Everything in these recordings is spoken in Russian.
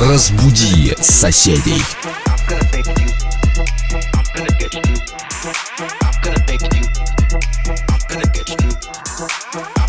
Разбуди соседей. I'm you.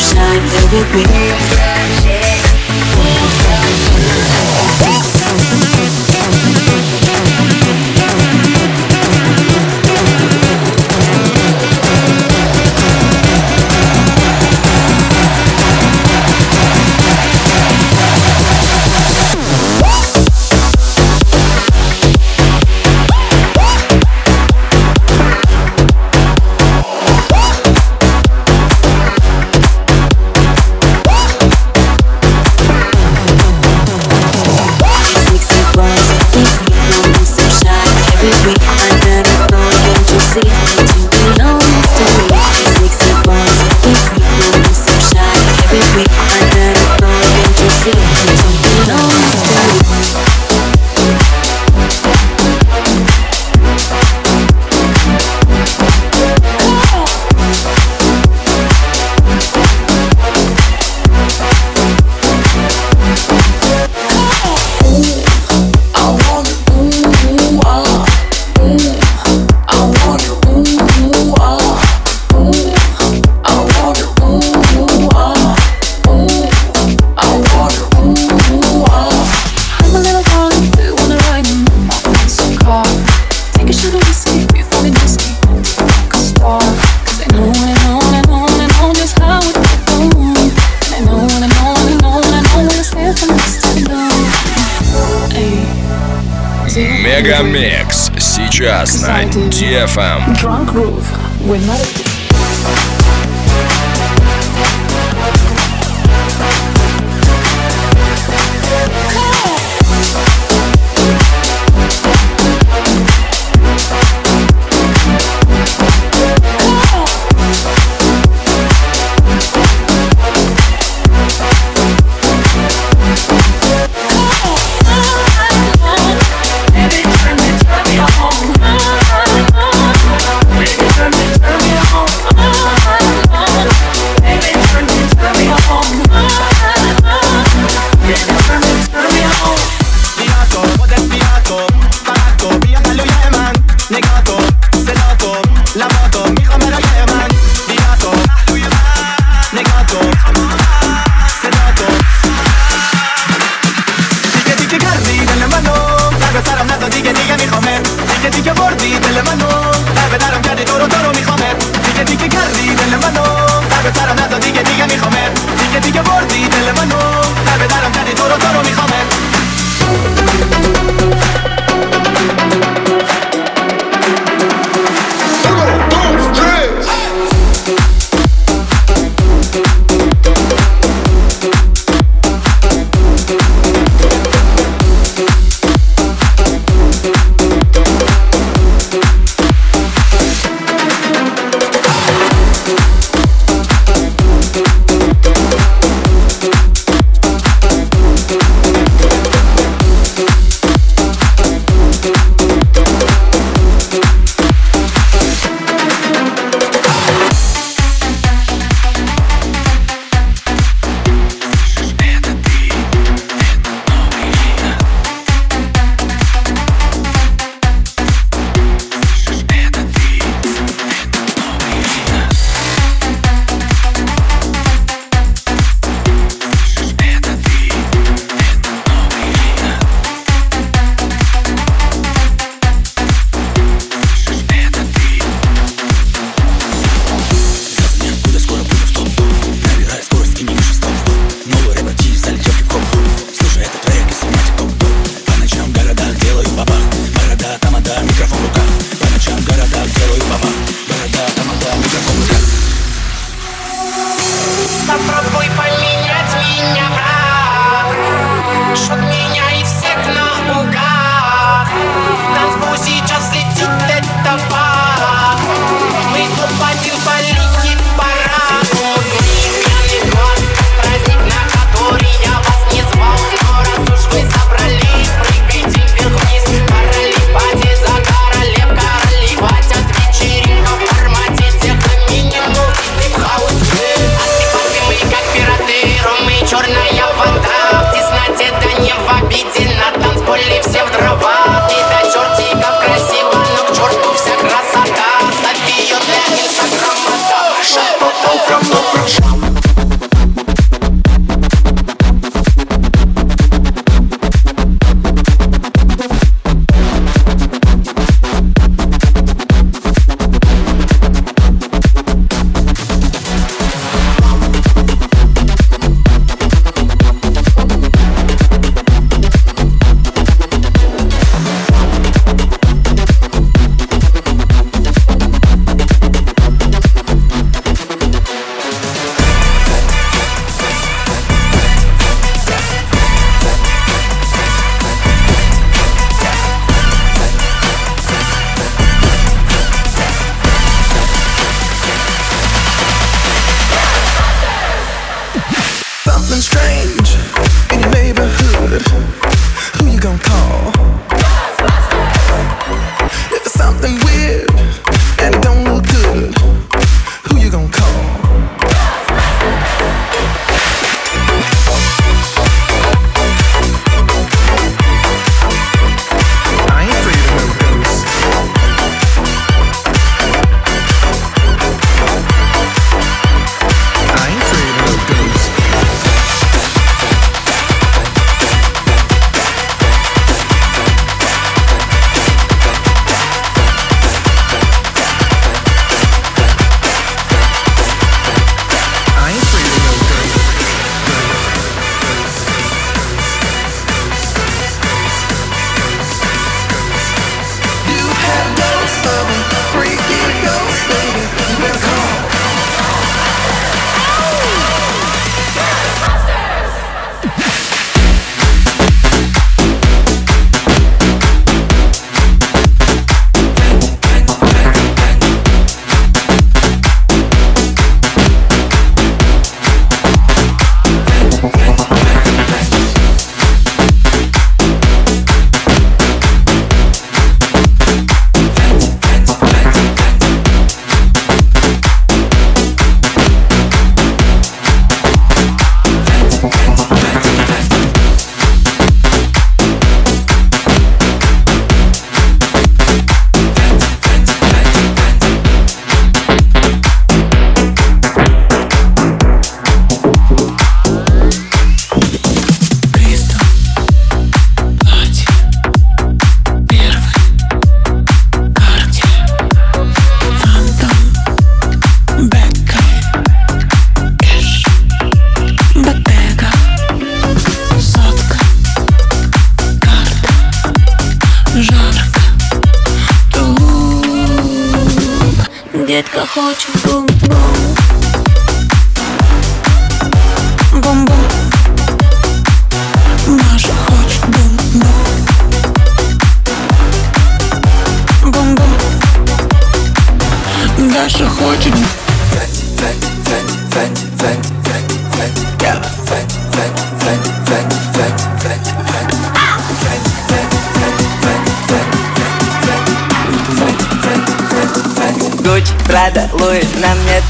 shine, there will be. DFM. Drunk Groove with Mario. دل منو در به درم کردی تو رو تو دیگه دیگه کردی دل منو سر به سرم نزا دیگه دیگه میخوامت دیگه دیگه بردی Жарко, Бум Детка хочет бум-бум. Бум-бум. Маша хочет бум-бум. Бум-бум. Даша хочет. Фэнти, фэнти, фэнти, фэнти Прада, Луи, нам нет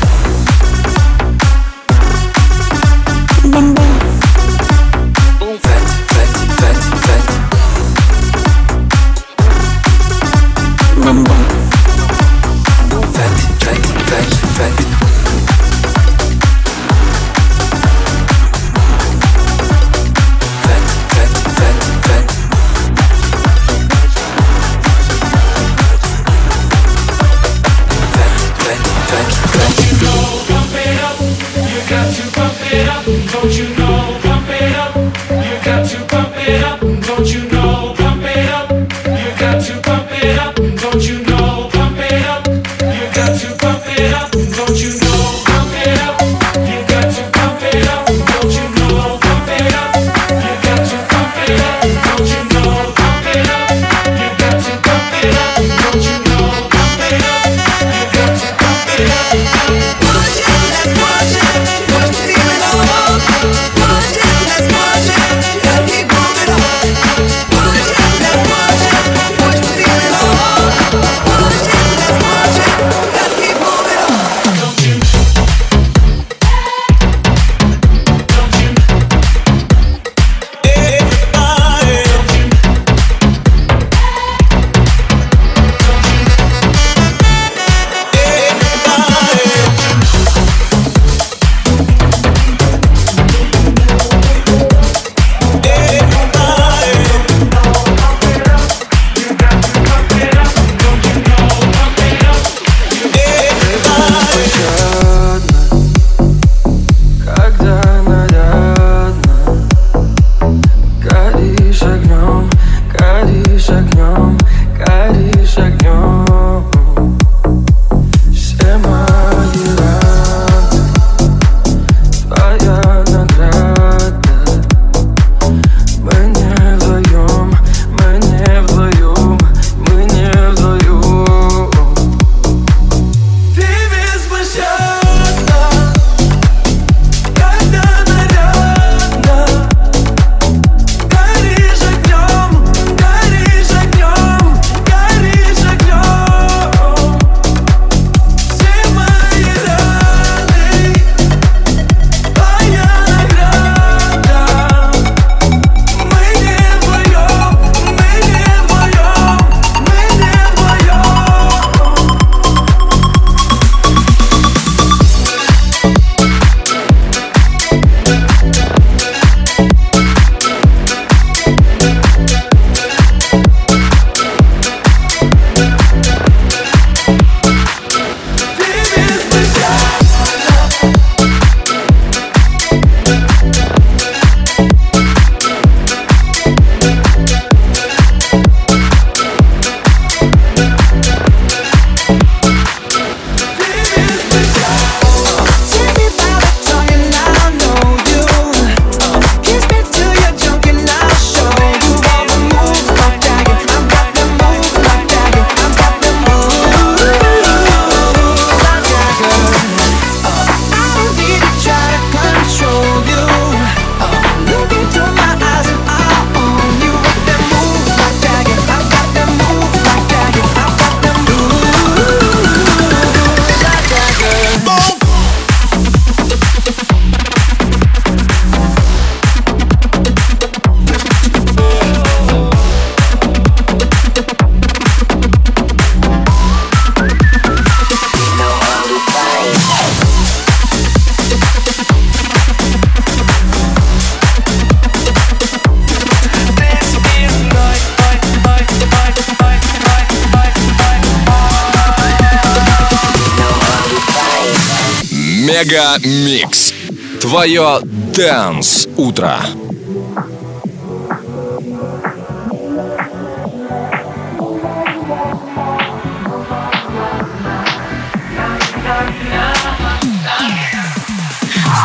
Mega Mix. Твое Dance Утро.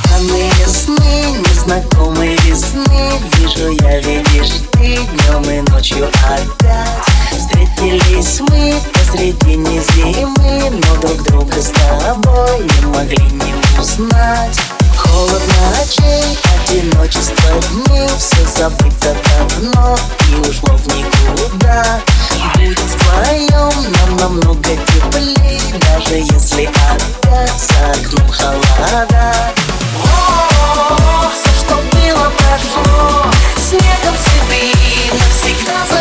Странные сны, незнакомые сны Вижу я, видишь ты днем и ночью опять Встретились мы посреди зимы Но друг друга с тобой не могли не узнать. Холод ночей, одиночество дней Все забыто давно. И ушло в никуда. Будет вдвоем нам намного теплей. Даже если опять за окном холода все, что было, прошло. Снегом себе навсегда.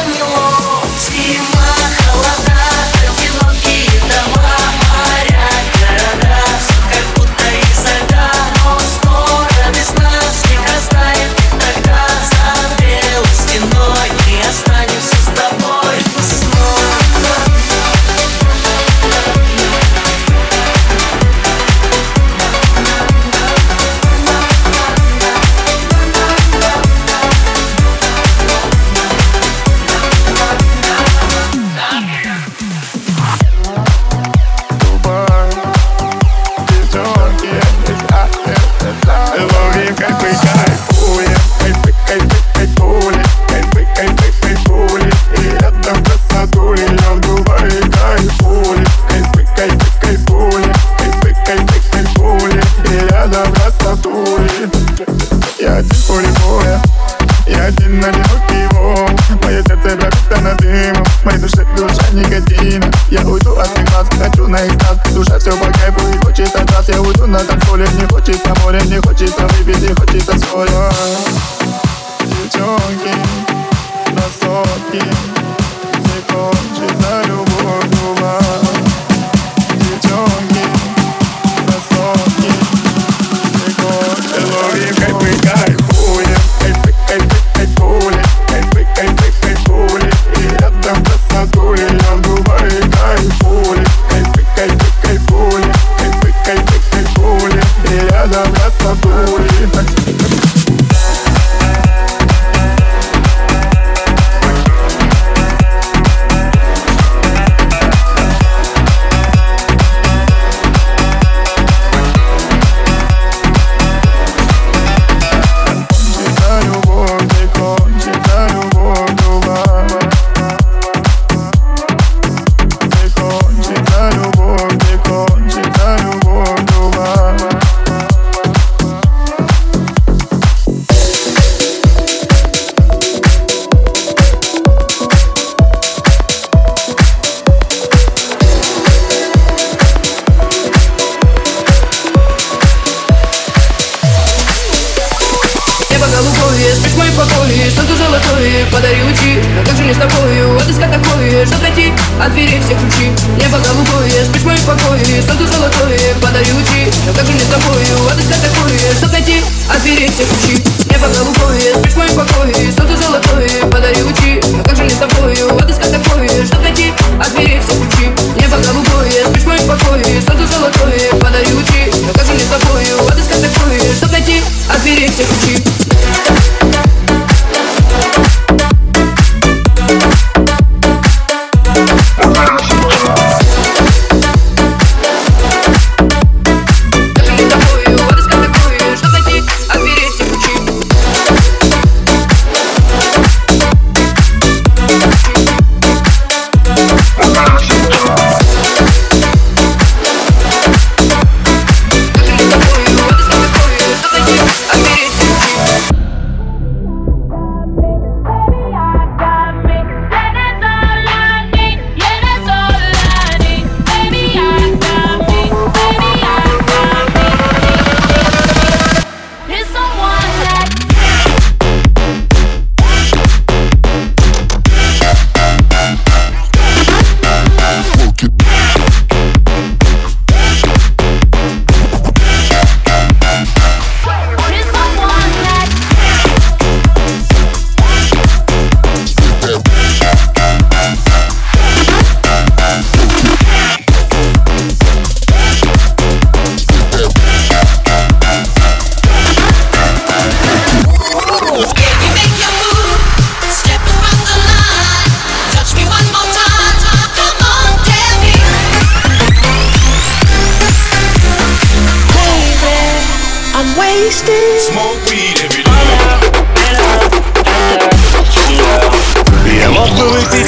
хочется моря, мне хочется выпить, не хочется скоро Девчонки, красотки, не кончится любовь дума Девчонки, красотки, не кончится Лови кайфы, кайфуем, кайфуй, кайфуй, кайфуй, Кайфы, кайфы, кайфули, и рядом красотули Я в Дубае кайфуй I'm doing. addicted